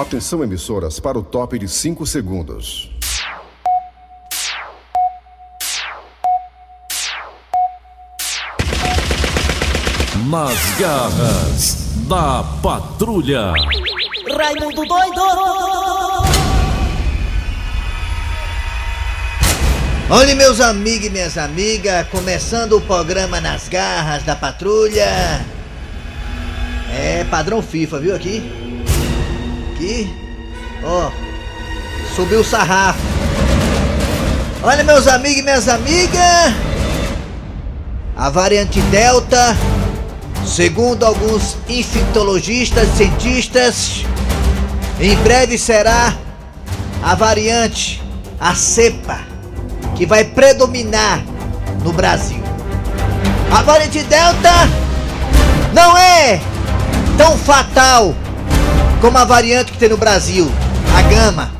Atenção, emissoras, para o top de 5 segundos. Nas garras da patrulha. Raimundo doido! Olha, meus amigos e minhas amigas, começando o programa Nas Garras da Patrulha. É padrão FIFA, viu aqui? Aqui, ó, subiu o sarrafo. Olha, meus amigos e minhas amigas, a variante Delta, segundo alguns infectologistas e cientistas, em breve será a variante, a cepa, que vai predominar no Brasil. A variante Delta não é tão fatal como a variante que tem no Brasil, a Gama.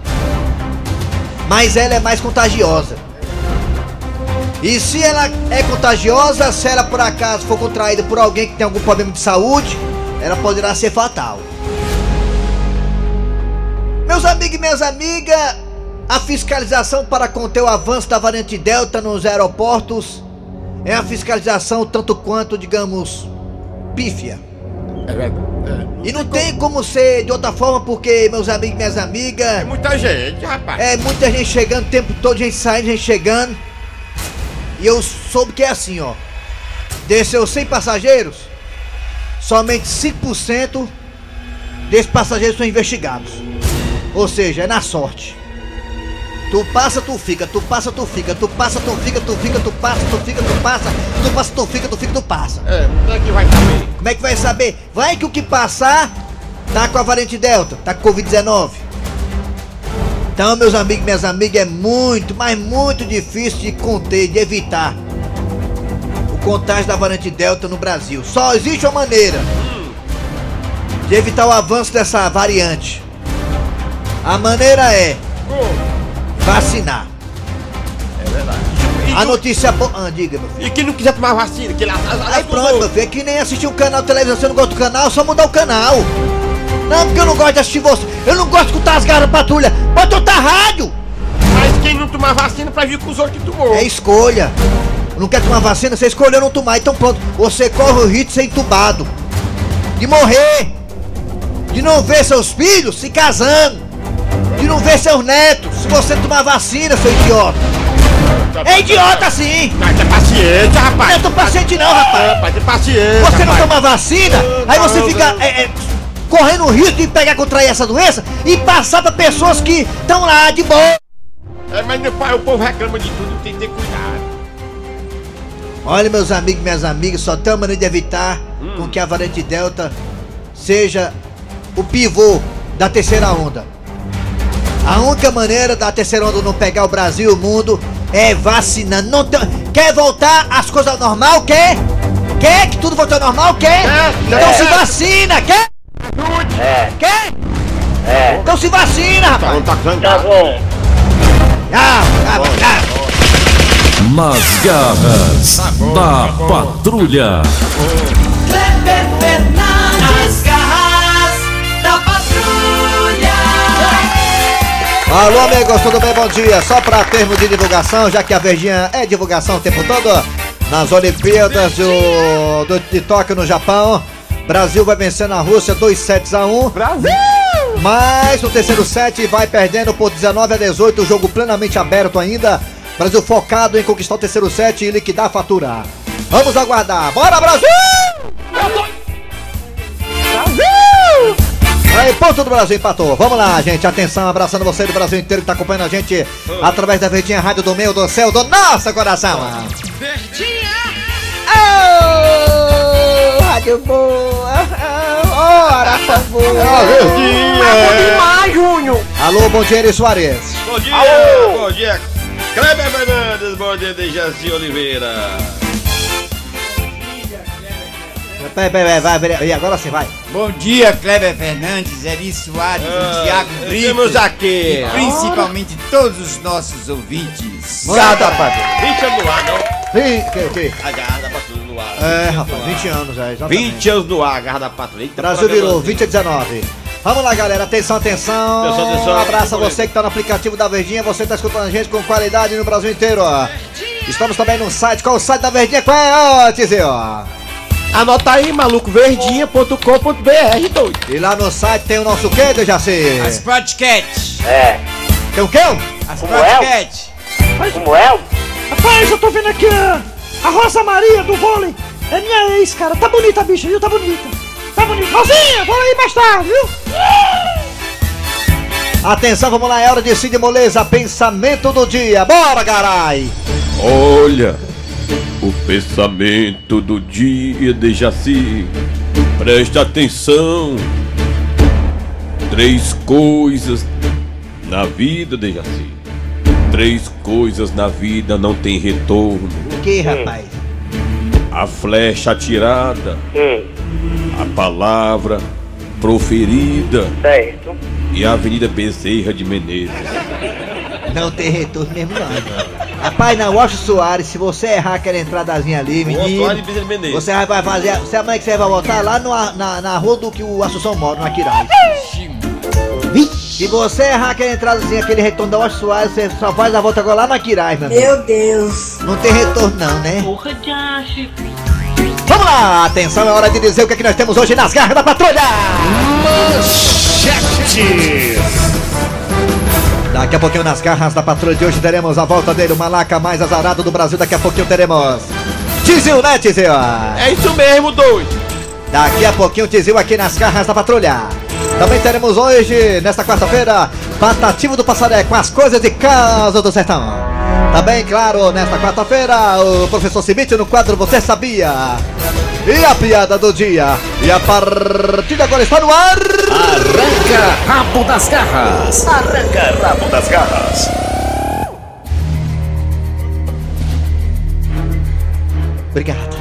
Mas ela é mais contagiosa. E se ela é contagiosa, se ela por acaso for contraída por alguém que tem algum problema de saúde, ela poderá ser fatal. Meus amigos e minhas amigas, a fiscalização para conter o avanço da variante Delta nos aeroportos é uma fiscalização tanto quanto, digamos, pífia. É verdade. E não tem como ser de outra forma, porque, meus amigos e minhas É amigas, muita gente, rapaz. é muita gente chegando o tempo todo, gente saindo, gente chegando. E eu soube que é assim, ó. Desceu 100 passageiros, somente 5% desses passageiros são investigados. Ou seja, é na sorte. Tu passa, tu fica, tu passa, tu fica, tu passa, tu fica, tu fica, tu passa, tu fica, tu passa, tu passa, tu fica, tu fica, tu passa. É, como é que vai saber? Como é que vai saber? Vai que o que passar tá com a variante Delta, tá com Covid-19. Então, meus amigos minhas amigas, é muito, mas muito difícil de conter, de evitar o contágio da variante Delta no Brasil. Só existe uma maneira de evitar o avanço dessa variante. A maneira é vacinar. É verdade. E, A notícia boa. Ah, diga, meu filho. e que não quiser tomar vacina, que lá lá- Aí pronto, meu filho, é que nem assistir um canal de televisão, você não gosta do canal, é só mudar o canal. Não, porque eu não gosto de assistir você. Eu não gosto de escutar as garras da patrulha. Bota outra rádio. Mas quem não tomar vacina pra vir com os outros que tomou. É escolha. Não quer tomar vacina, você escolheu não tomar, então pronto. Você corre o risco de ser entubado. De morrer. De não ver seus filhos se casando. Não ver seus netos. Se você tomar vacina, seu idiota. É idiota sim. Mas tem paciência, rapaz. Não é tão paciente não, rapaz. Rapaz, tem paciência. Você não toma vacina, aí você fica é, é, correndo o risco de pegar contrair essa doença e passar pra pessoas que estão lá de boa. É, mas meu pai, o povo reclama de tudo, tem que ter cuidado. Olha, meus amigos e minhas amigas, só tem uma maneira de evitar com que a variante Delta seja o pivô da terceira onda. A única maneira da terceira onda não pegar o Brasil e o mundo é vacinando. Não tem- Quer voltar às coisas ao normal? Quer? Quer que tudo volte ao normal? Quer? Quer, então quer. se vacina, quer? Quer? Então se vacina, rapaz! Não tá zangado. Ah, ah, ah. Nas garras da patrulha. Kleber Fernandes, Alô, amigos, tudo bem? Bom dia. Só para termos de divulgação, já que a Verdinha é divulgação o tempo todo, nas Olimpíadas do, do- de Tóquio no Japão, Brasil vai vencer na Rússia 2 sets a 1. Brasil! Mas no terceiro set vai perdendo por 19 a 18, o jogo plenamente aberto ainda. Brasil focado em conquistar o terceiro set e liquidar a fatura. Vamos aguardar. Bora! Brasil! Aí, ponto do Brasil empatou. Vamos lá, gente. Atenção, abraçando você do Brasil inteiro que tá acompanhando a gente através da Verdinha Rádio do Meio do Céu do nosso coração. Verdinha! Oh, rádio boa! Ora, por favor! Ah, verdinha! Demais, Júnior! Alô, bom dia, Eri Soares. Bom dia, bom dia. Kleber Fernandes, bom dia de Jaci Oliveira. Peraí, peraí, vai, vai, e agora sim, vai. Bom dia, Kleber Fernandes, Eri Soares, Ah, Thiago Brito. Temos aqui. E principalmente todos os nossos ouvintes. Manda, patrulha. 20 anos no ar, não? Que, o quê? A garra da patrulha no ar. É, rapaz, 20 anos, é, exatamente. 20 anos no ar, a garra da patrulha. Eita, Brasil virou assim. 20 a 19. Vamos lá, galera. Atenção, atenção. Atenção, atenção. Um abraço a você que tá no aplicativo da Verdinha. Você tá escutando a gente com qualidade no Brasil inteiro, ó. Estamos também no site. Qual é o site da Verdinha? Qual é, ó, Tizio? Anota aí, malucoverdinha.com.br, doido. E lá no site tem o nosso quê, Dejaci? As podcast. Tem o quê? As podcast. Rapaz, eu tô vendo aqui a, a Rosa Maria do vôlei. É minha ex, cara. Tá bonita a bicha, viu? Tá bonita. Tá bonita. Rosinha, vou aí mais tarde, viu? Atenção, vamos lá. É hora de Cid Moleza. Pensamento do dia. Bora, carai. Olha, o pensamento do dia de Jaci. Presta atenção. Três coisas na vida de Jaci. Três coisas na vida não tem retorno. O que, rapaz? A flecha atirada. A palavra proferida. Certo. E a Avenida Bezerra de Menezes. Não tem retorno mesmo, não. Rapaz, na Washington Soares, se você errar aquela entradazinha ali, menino. Você vai fazer. Você amanhã que você vai voltar lá no, na, na rua do que o Assunção mora, no Aquiraz. Se você errar aquela entradazinha, aquele retorno da Washington Soares, você só faz a volta agora lá no Aquiraz, meu. Meu Deus. Não tem retorno, não, né? Porra. Vamos lá! Atenção, é hora de dizer o que, é que nós temos hoje nas garras da patrulha! Daqui a pouquinho nas garras da patrulha de hoje teremos a volta dele, o malaca mais azarado do Brasil. Daqui a pouquinho teremos. Tizil, né, Tizil? É isso mesmo, doido. Daqui a pouquinho Tizil aqui nas garras da patrulha. Também teremos hoje, nesta quarta-feira, Patativo do Passaré com as coisas de casa do sertão. Também, claro, nesta quarta-feira, o professor Cimite no quadro Você Sabia? E a piada do dia. E a partida agora está no ar. Arranca rabo das garras. Arranca rabo das garras. Obrigado.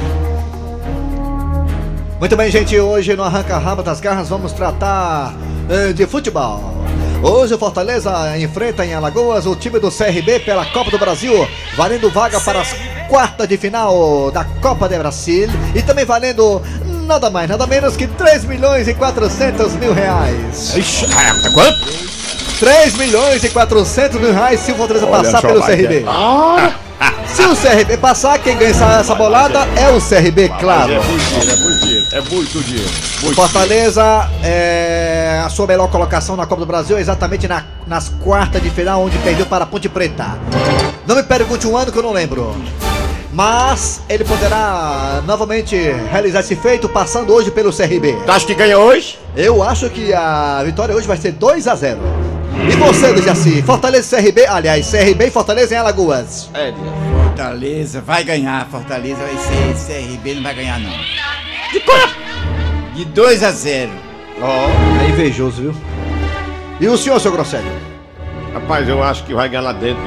Muito bem, gente. Hoje no Arranca Rabo das Garras vamos tratar eh, de futebol. Hoje o Fortaleza enfrenta em Alagoas o time do CRB pela Copa do Brasil, valendo vaga para as quartas de final da Copa do Brasil e também valendo nada mais, nada menos que 3 milhões e 400 mil reais. Ixi, é, quanto? 3 milhões e 400 mil reais se o Fortaleza passar pelo CRB. Se o CRB passar, quem ganha essa, bolada é o CRB, claro. É dinheiro, é muito dinheiro. Muito Fortaleza, é, a sua melhor colocação na Copa do Brasil é exatamente na- nas quartas de final, onde perdeu para a Ponte Preta. Não me pergunte um ano que eu não lembro. Mas ele poderá novamente realizar esse feito passando hoje pelo CRB. Tu acha que ganha hoje? Eu acho que a vitória hoje vai ser 2 a 0 E você, Dejaci? Fortaleza e CRB, aliás, CRB e Fortaleza em Alagoas. É, Fortaleza vai ganhar. Fortaleza vai ser CRB, não vai ganhar não. De 2 a 0. É invejoso, viu? E o senhor, seu Grosselho? Rapaz, eu acho que vai ganhar lá dentro.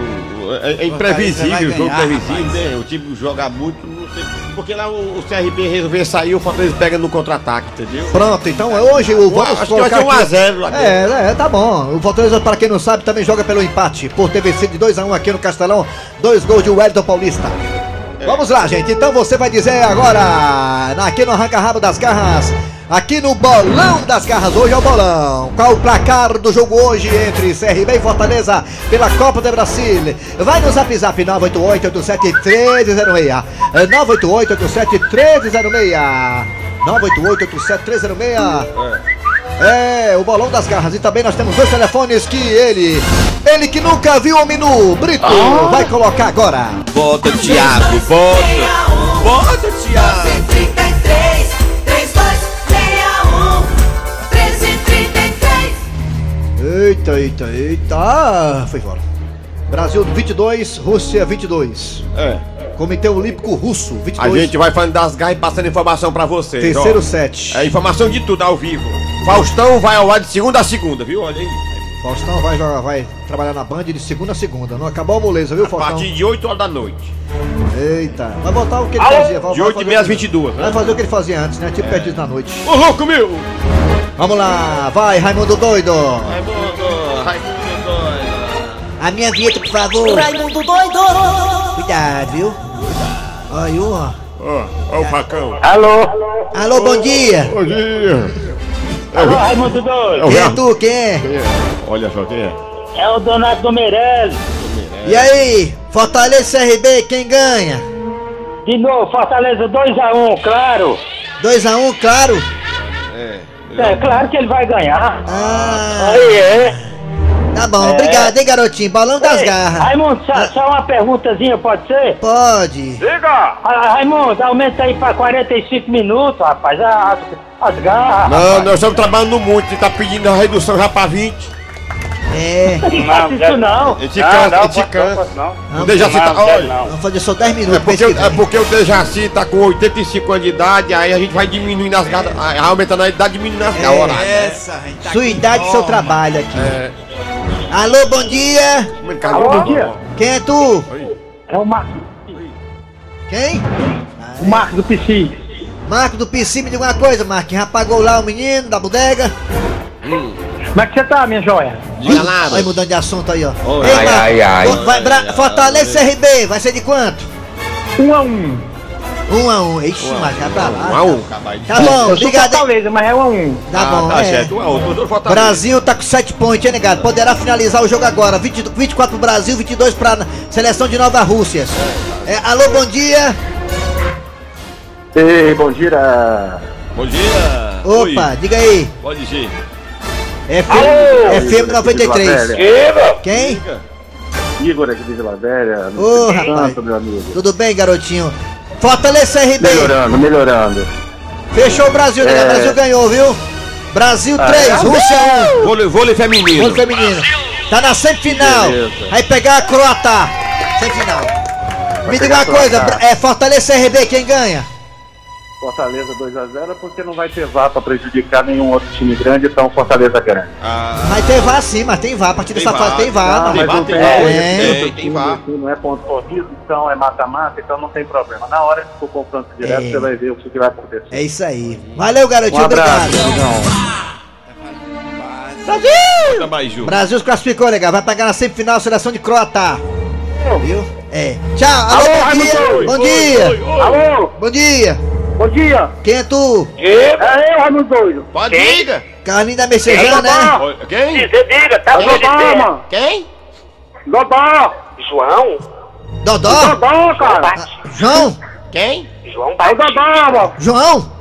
É, é imprevisível o jogo ganhar, previsível, rapaz. né? O time joga muito, não sei. Porque lá o, o CRB resolver sair, o Fortaleza pega no contra-ataque, entendeu? Pronto, então é hoje o vamos acho que vai colocar ser 1 a aqui- 0 lá dentro. É, é, tá bom. O Fortaleza, para quem não sabe, também joga pelo empate. Por ter vencido de 2x1 aqui no Castelão. Dois gols de Wellington Paulista. Vamos lá, gente. Então você vai dizer agora, aqui no Arranca Rabo das Garras, aqui no Bolão das Garras, hoje é o bolão. Qual o placar do jogo hoje entre CRB e Fortaleza pela Copa do Brasil? Vai no zap zap 988-87-1306. 988-87-1306. 988-87-1306. É, o bolão das garras. E também nós temos dois telefones que ele, ele que nunca viu o menu, Brito, vai colocar agora. Bota, Thiago, bota. Bota, Thiago. 33, 3261, 1333. Eita, eita, eita. Ah, foi fora. Brasil 22, Rússia 22. É. Comitê Olímpico Russo A 22. gente vai falando das garras e passando informação pra vocês. Terceiro ó. set. É informação de tudo ao vivo. Faustão vai ao ar de segunda a segunda, viu? Olha aí. Faustão vai, jogar- vai trabalhar na Band de segunda a segunda. Não acabou a moleza, viu, A Faustão? partir de 8 horas da noite. Eita. Vai voltar o que ele fazia. Vai, De vai 8 e meia às que- 22, né? Vai fazer o que ele fazia antes, né? Tipo perdido na noite. Ô, louco, meu! Vamos lá, vai, Raimundo Doido. Raimundo, Raimundo doido. A minha vinheta, por favor. Raimundo doido. Cuidado, viu? Aí, ó. Ó, ó o facão. Alô? Alô, bom dia. Bom dia. Alô, Raimundo Doido. Quem é tu? Quem é? Olha só quem é. É o Donato do Meirelles. E aí? Fortaleza CRB, quem ganha? De novo, Fortaleza 2x1, claro. 2x1, claro. É, claro que ele vai ganhar. Ah, Aí é. Tá bom. Obrigado, hein, garotinho. Balão das Ei, garras. Raimundo, só, só uma perguntazinha, pode ser? Pode. Ah, Raimundo, aumenta aí pra 45 minutos, rapaz. As, as garras. Não, nós estamos trabalhando muito, você tá pedindo a redução já pra 20. É. Não faça isso não. Ele te cansa, ele te cansa. O Dejaci tá. Olha. Vamos fazer só 10 É minutos. porque, mês que é porque o Dejaci tá com 85 anos de idade, aí a gente vai diminuindo as garras, aumentando a idade, diminuindo as garras. horário. Essa, a gente tá Sua idade, seu forma. trabalho aqui. É. Alô, bom dia. Alô, bom dia. Quem é tu? É o Marcos, Quem? o Marcos do PC. Marco do PC, me diga uma coisa, Marco. Já pagou lá o menino da bodega? Como é que você tá, minha joia? Diga lá, Vai mudando de assunto aí, ó. Oi. Ei, Ai, Marco, ai, ai. vai, Bra- Fortaleza e CRB, vai ser de quanto? Um a um. Um a um. Ixi, mas já tá lá. Um a um. Tá bom, obrigado. Fortaleza, mas é um a um. Tá bom, tá é. certo. O doutor Fortaleza. Brasil tá com 7 pontos, hein, negado? Poderá finalizar o jogo agora. 20, 24 pro Brasil, 22 pra seleção de Nova Rússia. É, alô, bom dia. Ei, bom dia. Bom dia. Opa, diga aí. Pode ir. FM, Alô? FM 93. Quem? Igor aqui de Vila Velha. Ô, rapaz. meu amigo. Tudo bem, garotinho? Fortaleza CRB. Melhorando, melhorando. Fechou o Brasil, né? O Brasil ganhou, viu? Brasil 3, Rússia 1. Vôlei, vôlei feminino. Gol feminino. Tá na semifinal. Vai pegar a Croata. Semifinal. Me diga uma coisa, é Fortaleza CRB quem ganha? Fortaleza 2x0 porque não vai ter VAR pra prejudicar nenhum outro time grande, então Fortaleza ganha. Ah, Vai ter VAR sim, mas tem VAR. A partir Tem dessa VAR, fase tem VAR. Não, tem mas VAR, não tem tem, VAR. É. Tem, tem VAR. Não é ponto corrido, então é mata-mata, então não tem problema. Na hora que for confronto direto, É. você vai ver o que vai acontecer. É isso aí. Valeu, garotinho. Um abraço, obrigado. Ju. Brasil se classificou, legal. Vai pegar na semifinal a seleção de Croata. Viu? É. Tchau. Alô, Alô, bom dia. Oi, Bom dia. Alô, Bom dia. Bom dia. Quem é tu? É eu, Raimundo Doido. Pode diga. Carlinho da Messejana, né? Quem? Você diga, tá é Dodó, mano. Quem? Dodó. Dodó? Dodó, cara. Ah, João? Quem? É o Dodó, mano. João?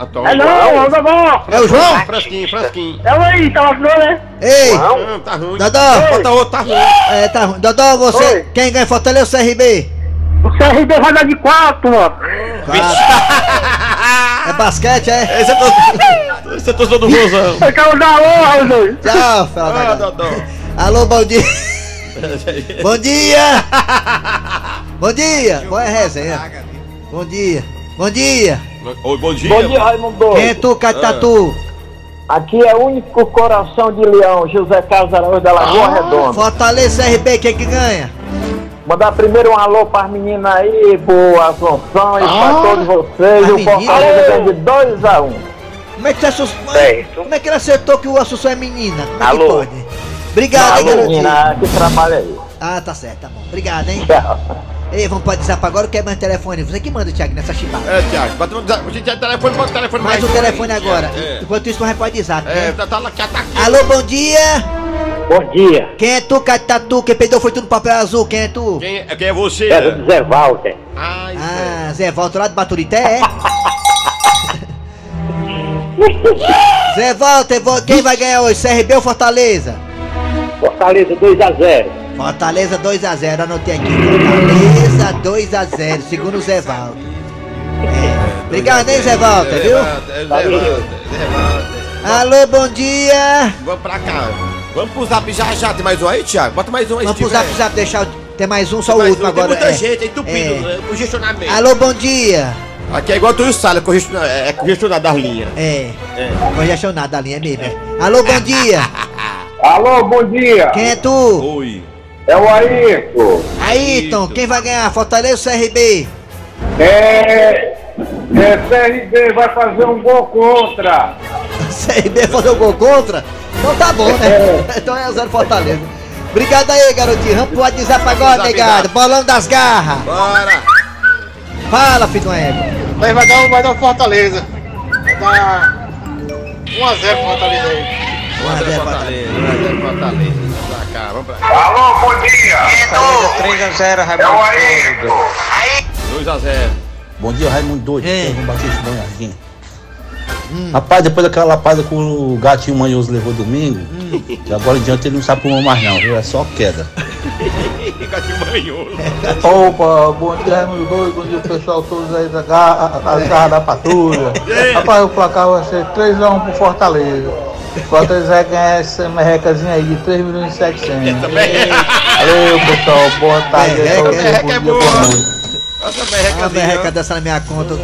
É não, é o Dodó. É o João? Fresquinho, fresquinho. É o aí, tá vacilando, né? Ei, Não, tá ruim. Dodó. Bota outro, tá ruim. É, tá ruim. Dodó, você. Oi. Quem ganha Fortaleza ou CRB? O CRB vai dar de 4, mano. É basquete, é? Esse é todo. Esse é todo do Rosão. Eu quero dar alô, Raimundo. Tchau, fela Ah. Alô, bom dia. bom dia. Bom dia. Qual é a resenha? Bom dia. Bom dia. Oi, bom dia. Bom dia, Raimundo. Quem é tu, Catatu? Aqui é o único coração de leão, José Carlos Araújo da Lagoa Ah. Redonda. Fortaleza CRB, quem que ganha? Mandar primeiro um alô para as meninas aí, pro Assunção e para todos vocês. As O? Fortaleza ganha de 2 a 1 Como é que você assustou? Certo. Como é que ele acertou que o Assunção é menina? Como é que Alô? pode? Obrigado, hein, Alô, garotinho. menina, que trabalho aí. Ah, tá certo, tá bom. Obrigado, hein? Tchau. Ei, vamos pode WhatsApp agora ou quer mais telefone? Você que manda, Thiago, nessa chibata. É, Tiago, bota gente tem telefone, bota o telefone Mais o mais. telefone agora. É, Enquanto isso, vai pode WhatsApp, é, né? tá, tá tá aqui. Alô, bom dia. Bom dia. Quem é tu, Catatu? Quem perdeu foi tu no papel azul. Quem é tu? Quem é, quem é você? É do Zé Walter. Ai, Zé. Ah, Zé Volta lá de Baturité, é? Zé vo- quem vai ganhar hoje? CRB ou Fortaleza? Fortaleza 2 a 0 Fortaleza 2x0, anotei aqui. Fortaleza 2x0, segundo o Zé Walter. É. Obrigado, hein, Zé Walter, viu? É, Zé Walter, Zé Walter. Alô, bom dia. Vamos pra cá. Vamos pro zap já já. Tem mais um aí, Thiago? Bota mais um aí. Vamos pro zap, zap, deixar o... Tem mais um, só o último um. Tem agora. muita é. gente, é entupido. É. É. Congestionamento. Alô, bom dia. Aqui é igual tu e o Sala, é é congestionado das linhas. É, congestionado a linha mesmo. é. Alô, bom dia. Alô, bom dia. Quem é tu? Oi. É o Ayrton. Ayrton, quem vai ganhar? Fortaleza ou CRB? É. É, CRB vai fazer um gol contra. CRB fazer o gol contra? Então tá bom, né? Então é 0 Fortaleza. Obrigado aí, garotinho. Vamos pro WhatsApp agora, negado. Bolão das garras. Bora! Fala, filho do. Mas vai dar, vai dar Fortaleza. Vai dar 1x0 Fortaleza aí. 1x0 Fortaleza. 1x0 Fortaleza. Vamos pra. Alô, bom dia! 3x0, É o Ailton! 2x0. Bom dia, Raimundo Doido. Ei. Eu vou bater esse banharzinho. Rapaz, depois daquela lapada que o gatinho manhoso levou domingo, de agora em diante ele não sabe como mais não, viu? É só queda. De manhoso. Opa, bom dia, Raimundo Doido, bom dia pessoal, todos aí da garra, das garras da patrulha. Rapaz, o placar vai ser 3x1 pro Fortaleza. Fortaleza vai ganhar essa merrecazinha aí de 3 milhões e 700. Valeu, pessoal, boa tarde Merreca, bom dia, boa Uma merreca merreca dessa na minha conta.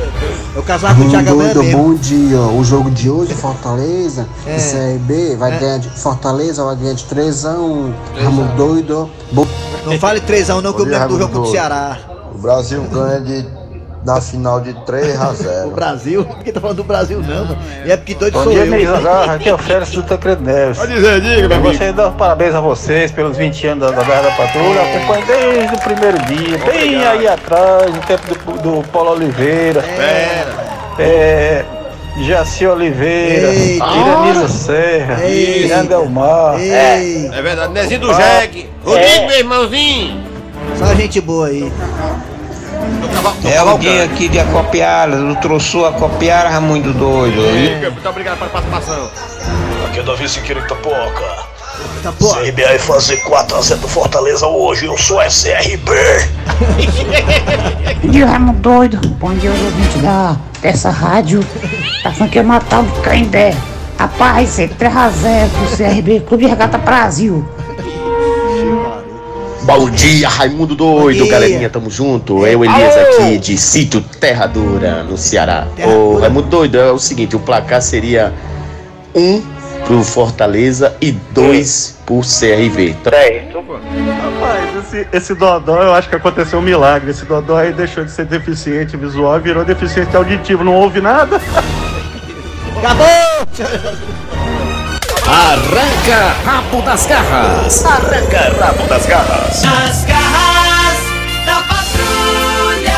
Eu casava com o Thiago amanhã mesmo. bom dia. O jogo de hoje, Fortaleza, É. e CRB, vai É. ganhar de Fortaleza, vai ganhar de 3x1. Ramo doido. Não fale 3x1 não, que eu dia, lembro do jogo Raimundo contra o Doido. Ceará. O Brasil ganha de, na final de 3x0. O Brasil? Quem tá falando do Brasil não, mano. E é porque doido Bom sou dia, eu. amigos da Garra. Aqui é o Félix do Tancredo Neves. Pode dizer, diga, meu gostaria de dar os parabéns a vocês pelos 20 anos da, da Garra da Patrulha. Acompanho desde o primeiro dia, bem aí atrás, no tempo do, do Paulo Oliveira. É. Jaci Oliveira, Eita. Iranisa Serra. Miranda Elmar. Ei, É verdade, Nezinho do Jegue. Rodrigo, meu irmãozinho. só gente boa aí. É alguém aqui de Acopiara, do Troçu Acopiara, Ramundo Doido. Muito obrigado pela participação. Aqui é Davi Siqueira Itapoca. Tá. CRB vai fazer 4x0 do Fortaleza hoje. Eu sou SRB. Bom dia, Raimundo Doido. Bom dia, os ouvintes da, dessa rádio. Tá falando que ia matar o Caindé. Rapaz, é 3x0 pro CRB, Clube Regata Brasil. Bom dia, Raimundo Doido, dia. galerinha, tamo junto. Eu, Elias, aqui de Sítio Terra Dura, no Ceará. Terra Ô, Dura. Raimundo Doido, é o seguinte, o placar seria um pro Fortaleza e dois pro CRV. Rapaz, esse, esse Dodó, eu acho que aconteceu um milagre. Esse Dodó aí deixou de ser deficiente visual e virou deficiente auditivo. Não ouve nada. Acabou! Arranca rabo das garras. Arranca rabo das garras. Nas garras da patrulha.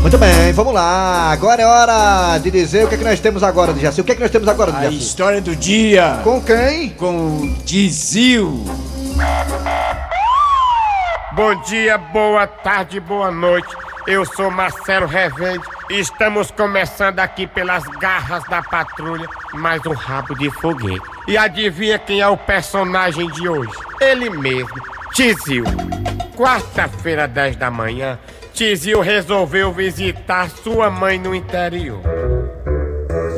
Muito bem, vamos lá. Agora é hora de dizer o que é que nós temos agora, Jaci. O que é que nós temos agora, A Jaci? história do dia Com quem? com o Dizil. Bom dia, boa tarde, boa noite. Eu sou Marcelo Revende e estamos começando aqui pelas garras da patrulha, mais um rabo de foguete. E adivinha quem é o personagem de hoje? Ele mesmo, Tizil. Quarta-feira, 10 da manhã, Tizil resolveu visitar sua mãe no interior.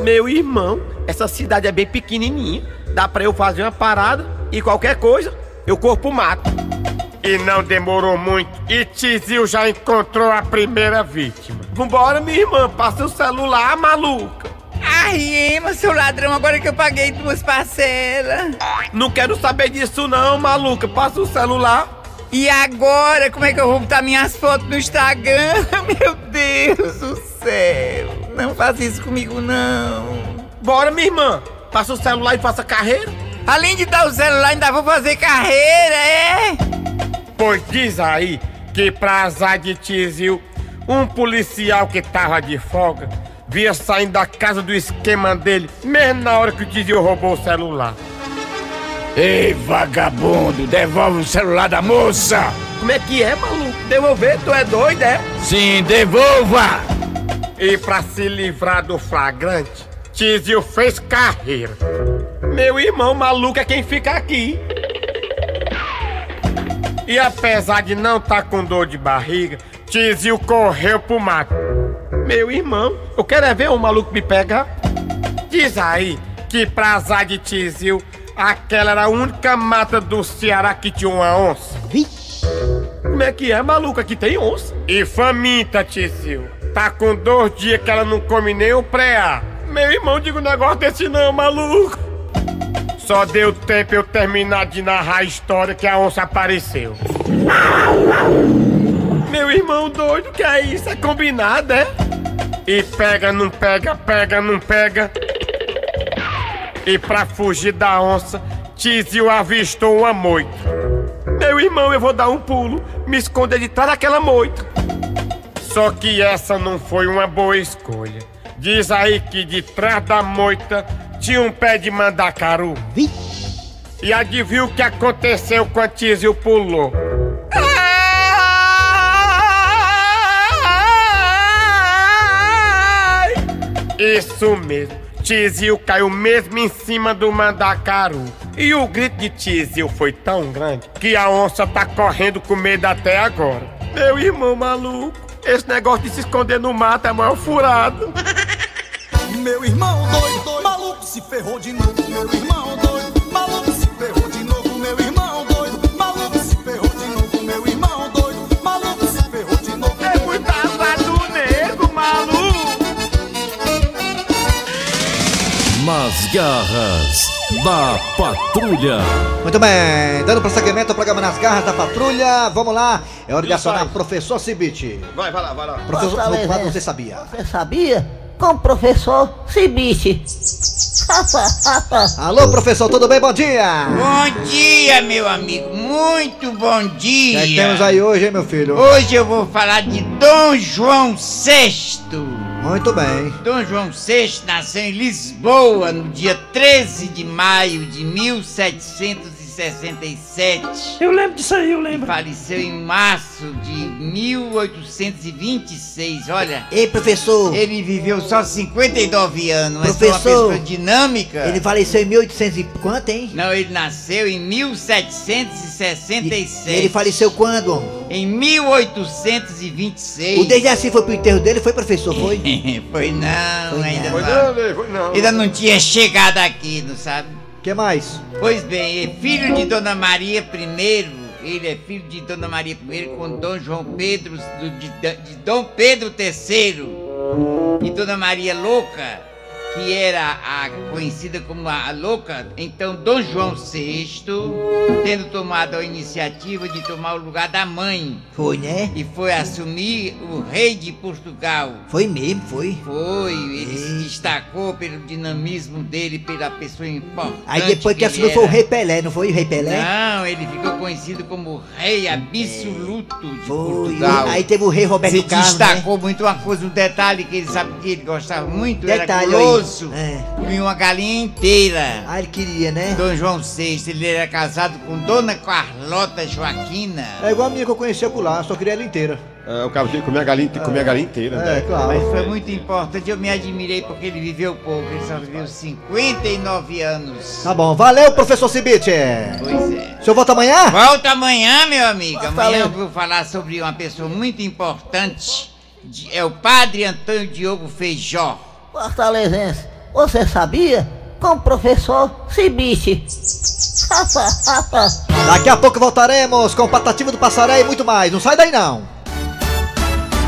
Meu irmão, essa cidade é bem pequenininha. Dá pra eu fazer uma parada e qualquer coisa, eu corro pro mato. E não demorou muito e Tizil já encontrou a primeira vítima. Vambora, minha irmã, passa o celular, maluca. Ai, mas seu ladrão, agora que eu paguei duas parcelas. Não quero saber disso não, maluca, passa o celular. E agora, como é que eu vou botar minhas fotos no Instagram? Meu Deus do céu. Não faça isso comigo, não. Bora, minha irmã, passa o celular e faça carreira. Além de dar o celular, ainda vou fazer carreira, é? Pois diz aí que pra azar de Tizil, um policial que tava de folga via saindo da casa do esquema dele, mesmo na hora que o Tizil roubou o celular. Ei, vagabundo, devolve o celular da moça. Como é que é, maluco? Devolver? Tu é doido, é? Sim, devolva. E pra se livrar do flagrante, Tizil fez carreira. Meu irmão maluco é quem fica aqui. E apesar de não estar com dor de barriga, Tizil correu pro mato. Meu irmão, eu quero é ver um maluco me pegar. Diz aí que pra azar de Tizil, aquela era a única mata do Ceará que tinha uma onça. Como é que é, maluco? Aqui tem onça. E faminta, Tizil. Tá com dois dias que ela não come nem o pré Meu irmão, diga um negócio desse não, maluco. Só deu tempo eu terminar de narrar a história que a onça apareceu. Meu irmão doido, que é isso? É combinado, é? E pega, não pega, pega, não pega. E pra fugir da onça, Tizil avistou uma moita. Meu irmão, eu vou dar um pulo, me esconder de trás daquela moita. Só que essa não foi uma boa escolha. Diz aí que de trás da moita tinha um pé de mandacaru. E adivinha o que aconteceu quando Tizio pulou? Isso mesmo. Tizio caiu mesmo em cima do mandacaru. E o grito de Tizio foi tão grande que a onça tá correndo com medo até agora. Meu irmão maluco, esse negócio de se esconder no mato é maior furado. Meu irmão doido, se ferrou de novo. Meu irmão doido, maluco se ferrou de novo. Meu irmão doido, maluco se ferrou de novo. Meu irmão doido, maluco se ferrou de novo. É muita do nego, maluco. Nas garras da patrulha. Muito bem, dando prosseguimento ao programa Nas Garras da Patrulha, vamos lá, é hora de acionar o professor Cibite. Vai, vai lá, vai lá. Professor, no Fortaleza. quadro você sabia. Você sabia? Com o professor Cibite. Alô, professor, tudo bem? Bom dia! Bom dia, meu amigo. Muito bom O dia. que é que temos aí hoje, hein, meu filho? Hoje eu vou falar de Dom João VI. Muito bem. Dom João VI nasceu em Lisboa no dia 13 de maio de 1767. Eu lembro disso aí, eu lembro. Faleceu em março de 1826. Olha. Ei, professor. Ele viveu só 59 anos, mas foi uma Professor. pessoa dinâmica. Ele faleceu em 1800 e quanto, hein? Não, ele nasceu em 1767. E ele faleceu quando? homem? Em 1826. O Dejaci foi pro enterro dele, foi, professor? Foi? foi não, ainda Foi não. não, Ney, foi não. Ainda não tinha chegado aqui, não sabe? Que mais? Pois bem, é filho de Dona Maria I. Ele é filho de Dona Maria I com Dom João Pedro, de, de Dom Pedro III e Dona Maria Louca, que era a conhecida como a Louca. Então, Dom João VI, tendo tomado a iniciativa de tomar o lugar da mãe. Foi, né? E foi assumir o rei de Portugal. Foi mesmo, foi. Foi, ele se destacou pelo dinamismo dele, pela pessoa importante. Aí depois que ele assumiu foi o. Rei Pelé, não foi o Rei Pelé? Não, ele ficou conhecido como rei absoluto de Foi. Portugal. Aí teve o Rei Roberto Se Carlos, né? destacou muito uma coisa, um detalhe que ele sabe que ele gostava muito, Detalhe era. É. Comia uma galinha inteira. Ah, ele queria, né? Dom João VI, ele era casado com Dona Carlota Joaquina. É igual a minha que eu conhecia por lá, só queria ela inteira. É, o cara tinha que comer a galinha, comer a galinha inteira. É, né? claro. Mas foi muito importante, eu me admirei porque ele viveu pouco, ele só viveu 59 anos. Tá bom, valeu, professor Cibite. Pois é. O senhor volta amanhã? Volta amanhã, meu amigo. Tá Amanhã eu vou falar sobre uma pessoa muito importante. É o padre Antônio Diogo Feijó. Fortalezense, você sabia? Com o professor Cibite. Daqui a pouco voltaremos com o Patativo do Passaré e muito mais. Não sai daí não.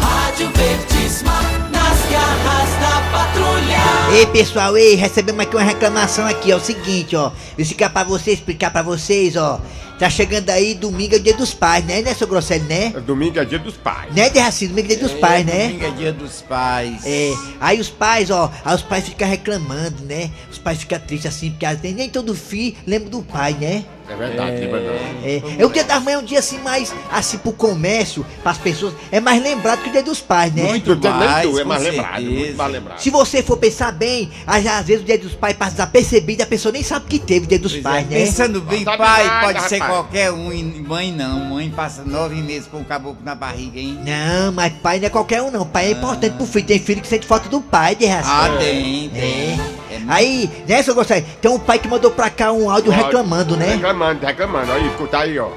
Rádio Verdíssima, nas garras da patrulha. Ei pessoal, ei, recebemos aqui uma reclamação aqui, ó. O seguinte, ó. Vou explicar pra vocês, explicar pra vocês, ó. Tá chegando aí domingo é o dia dos pais, né, né, seu Grosselho, né? Domingo é dia dos pais. Né, Derraci? Domingo é dia dos pais, né? Domingo é dia dos pais. É, aí os pais, ó, aí os pais ficam reclamando, né? Os pais ficam tristes assim, porque às vezes nem todo filho lembra do pai, né? É verdade, é, verdade. É, é o dia das mães é um dia assim mais, assim, pro comércio, pras pessoas, é mais lembrado que o dia dos pais, né? Muito mais, mais, é mais lembrado, muito mais lembrado. Se você for pensar bem, às, vezes o dia dos pais passa desapercebido, a pessoa nem sabe que teve o dia dos Pois pais, é, né? Pensando bem, Sabe pai nada, pode ser rapaz. qualquer um e mãe não. Mãe passa nove meses com o caboclo na barriga, hein? Não, mas pai não é qualquer um não, pai é importante pro filho, tem filho que sente falta do pai, de raça. Ah, tem, tem. É. Aí, né, seu Gostei, tem um pai que mandou pra cá um áudio reclamando, né? Reclamando, reclamando. Aí, escuta aí, ó.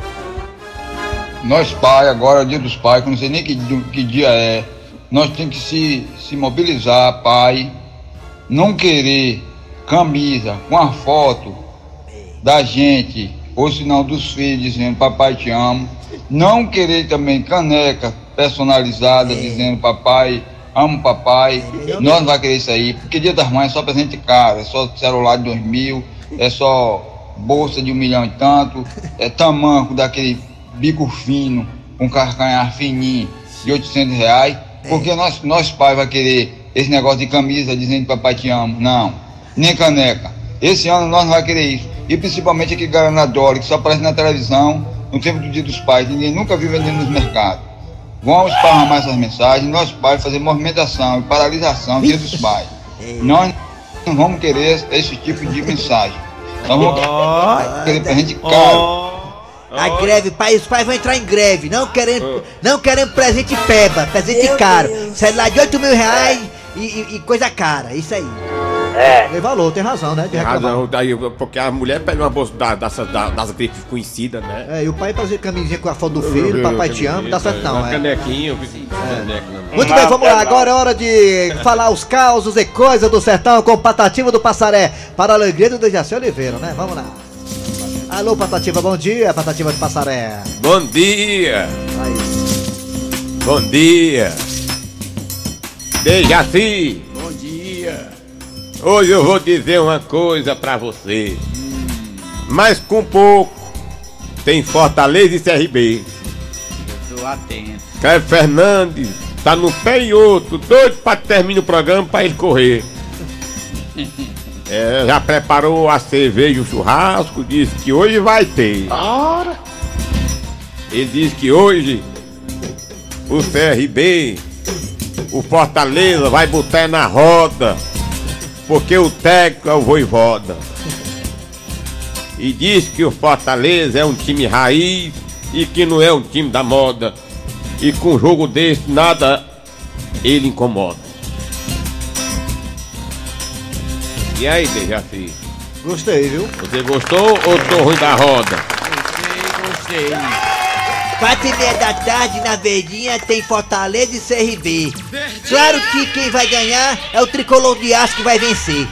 Nós pai, agora é dia dos pais, que eu não sei nem que, que dia é, nós temos que se, se mobilizar, pai, não querer camisa com a foto da gente, ou senão dos filhos dizendo papai te amo, não querer também caneca personalizada dizendo papai, amo papai, nós não vai querer isso aí, porque dia das mães é só presente caro, é só celular de dois mil, é só bolsa de um milhão e tanto, é tamanco daquele bico fino, com carcanhar fininho de 800 reais, porque nós, nós pais vai querer esse negócio de camisa dizendo papai te amo, não, nem caneca. Esse ano nós não vai querer isso, e principalmente aquele Guaraná Dori, que só aparece na televisão, no tempo do dia dos pais, ninguém nunca viu vendendo nos mercados. Vão esparramar essas mensagens, nós pais fazer movimentação e paralisação dia dos pais. Nós não vamos querer esse tipo de mensagem. Nós vamos querer presente caro. A greve, pai, os pais vão entrar em greve, não querendo, não querendo presente peba, presente caro. Celular de 8 mil reais e, e- e coisa cara, isso aí. É. Tem valor, tem razão, né? De. Razão, daí, porque a mulher pede uma bolsa da- dessas da- das grifes conhecidas, né? É, e o pai fazer camisinha com a foto do filho, papai te ama, dá certo não, é. caneca na mão. Muito bem, vamos lá. Agora é hora de falar os causos e coisas do sertão com Patativa do Passaré. Para a alegria do Dejaci Oliveira, né? Vamos lá. Alô, Patativa, bom dia, Patativa do Passaré. Bom dia! Bom dia! Dejaci! Hoje eu vou dizer uma coisa pra você. Mas com pouco tem Fortaleza e CRB. Eu tô atento. Caio Fernandes tá no pé e outro, doido pra terminar o programa pra ele correr. É, já preparou a cerveja e o churrasco, disse que hoje vai ter. Ora. Ele diz que hoje o CRB, o Fortaleza vai botar na roda, porque o técnico é o Voivoda. E diz que o Fortaleza é um time raiz e que não é um time da moda. E com um jogo desse nada ele incomoda. E aí, Dejaci? Gostei, viu? Você gostou ou tô ruim da roda? Gostei. Quatro e meia da tarde na Verdinha tem Fortaleza e CRB. Claro que quem vai ganhar é o tricolor de aço que vai vencer.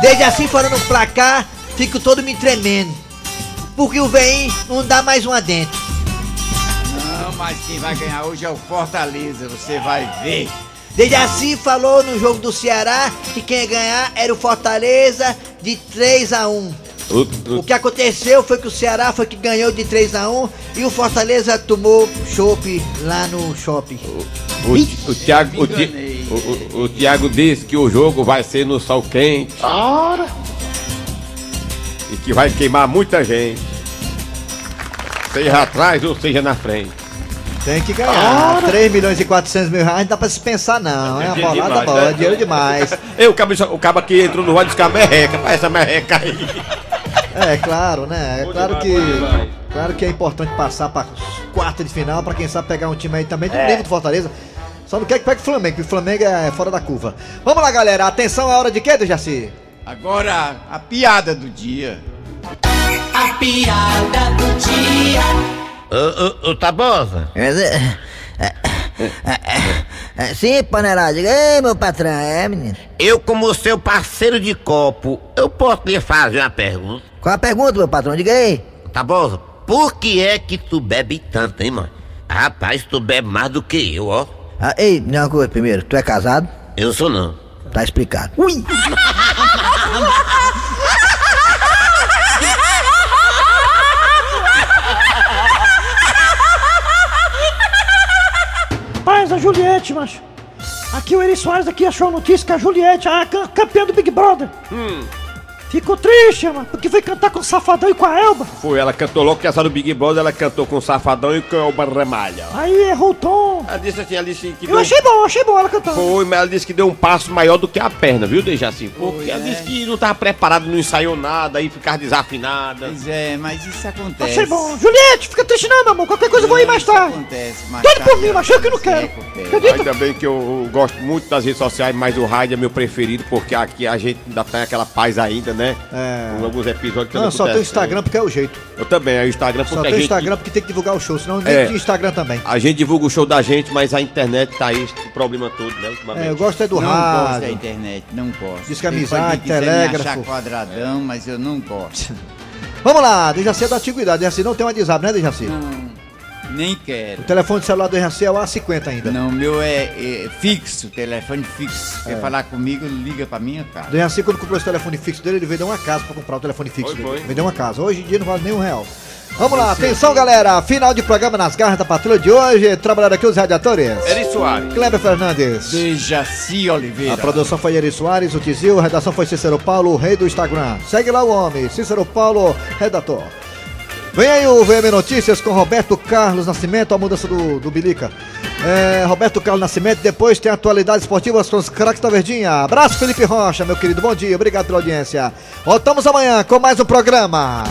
Desde assim fora no placar, fico todo me tremendo. Porque o vem não dá mais uma dentro. Não, mas quem vai ganhar hoje é o Fortaleza, você vai ver. Desde assim falou no jogo do Ceará que quem ia ganhar era o Fortaleza de 3 a 1. O, que aconteceu foi que o Ceará foi que ganhou de 3 a 1 e o Fortaleza tomou chopp lá no shopping. O, o, Thiago, o, Ti- o, o- o Thiago disse que o jogo vai ser no sol quente. Ora! E que vai queimar muita gente. Seja atrás ou seja na frente. Tem que ganhar. 3 milhões e 400 mil reais não dá pra se pensar não. É uma bolada demais, boa, né? é dinheiro demais. Eu, o cabo, o cabo que entrou no rádio disse que a merreca, essa merreca aí. É claro, né? É Bom claro demais, que. demais. Claro que é importante passar pra quarta de final pra quem sabe pegar um time aí também do É. nível do Fortaleza. Só não quer que pegue o Flamengo, porque o Flamengo é fora da curva. Vamos lá, galera. Atenção, é hora de quê, do Jaci? Agora, a piada do dia. A piada do dia. Ô, ô, ô, Tabosa? É, Sim, panelada, diga aí, meu patrão, é, menino? Eu, como seu parceiro de copo, eu posso lhe fazer uma pergunta? Qual a pergunta, meu patrão? Diga aí. Tá bom? Por que é que tu bebe tanto, hein, mano? Rapaz, tu bebe mais do que eu, ó. Ah, ei, me uma coisa primeiro, tu é casado? Eu sou não. Tá explicado. Ui! Rapaz, a Juliette, macho. Aqui o Eri Soares aqui achou a notícia que a Juliette, a cam- campeã do Big Brother, ficou triste, mano, porque foi cantar com o Safadão e com a Elba. Foi, ela cantou logo que essa do Big Brother, ela cantou com o Safadão e com o Ramalha. Aí errou o tom. Ela disse assim, ela disse que Eu deu... achei bom, achei bom ela cantando. Foi, mas ela disse que deu um passo maior do que a perna, viu, Dejaci? Porque ela né? disse que não tava preparada, não ensaiou nada, aí ficava desafinada. Pois é, mas isso acontece. Achei bom. Juliette, fica triste não, meu amor. Qualquer coisa eu vou ir mais tarde. Acontece, mais Doido por mim, mas eu que não quero. Acredita? Ainda bem que eu, eu gosto muito das redes sociais, mas o rádio é meu preferido, porque aqui a gente ainda tem aquela paz ainda, né? É. Alguns episódios que Não, só tem o. Instagram porque é o jeito. Eu também, aí o Instagram Só porque tem a o gente... Instagram porque tem que divulgar o show, senão nem É. tem Instagram também. A gente divulga o show da gente, mas a internet tá aí, esse problema todo, né? ultimamente. É, eu gosto é do não gosto da rádio. internet, não gosto. Diz que Tem amizade, me telégrafo. achar quadradão, mas eu não gosto. Vamos lá, Dejaci é da antiguidade. Dejaci não tem um WhatsApp, né, Dejaci? Não, nem quero. O telefone celular do Dejaci é o A50 ainda. Não, o meu é, é fixo, telefone fixo. É. Quer falar comigo, liga pra minha casa. Dejaci, quando comprou esse telefone fixo dele, ele vendeu uma casa pra comprar o telefone fixo Foi, dele. foi. Vendeu uma casa. Hoje em dia não vale nem um real. Vamos lá, atenção galera, final de programa nas garras da patrulha de hoje, trabalhando aqui os radiadores. Eri Soares. Kleber Fernandes. Dejaci Oliveira. A produção foi Eri Soares, o Tizil, a redação foi Cícero Paulo, o rei do Instagram. Segue lá o homem, Cícero Paulo, redator. Vem aí o VM Notícias com Roberto Carlos Nascimento, a mudança do, do Bilica. É, Roberto Carlos Nascimento, depois tem atualidades esportivas com os craques da Verdinha. Abraço, Felipe Rocha, meu querido, bom dia, obrigado pela audiência. Voltamos amanhã com mais um programa.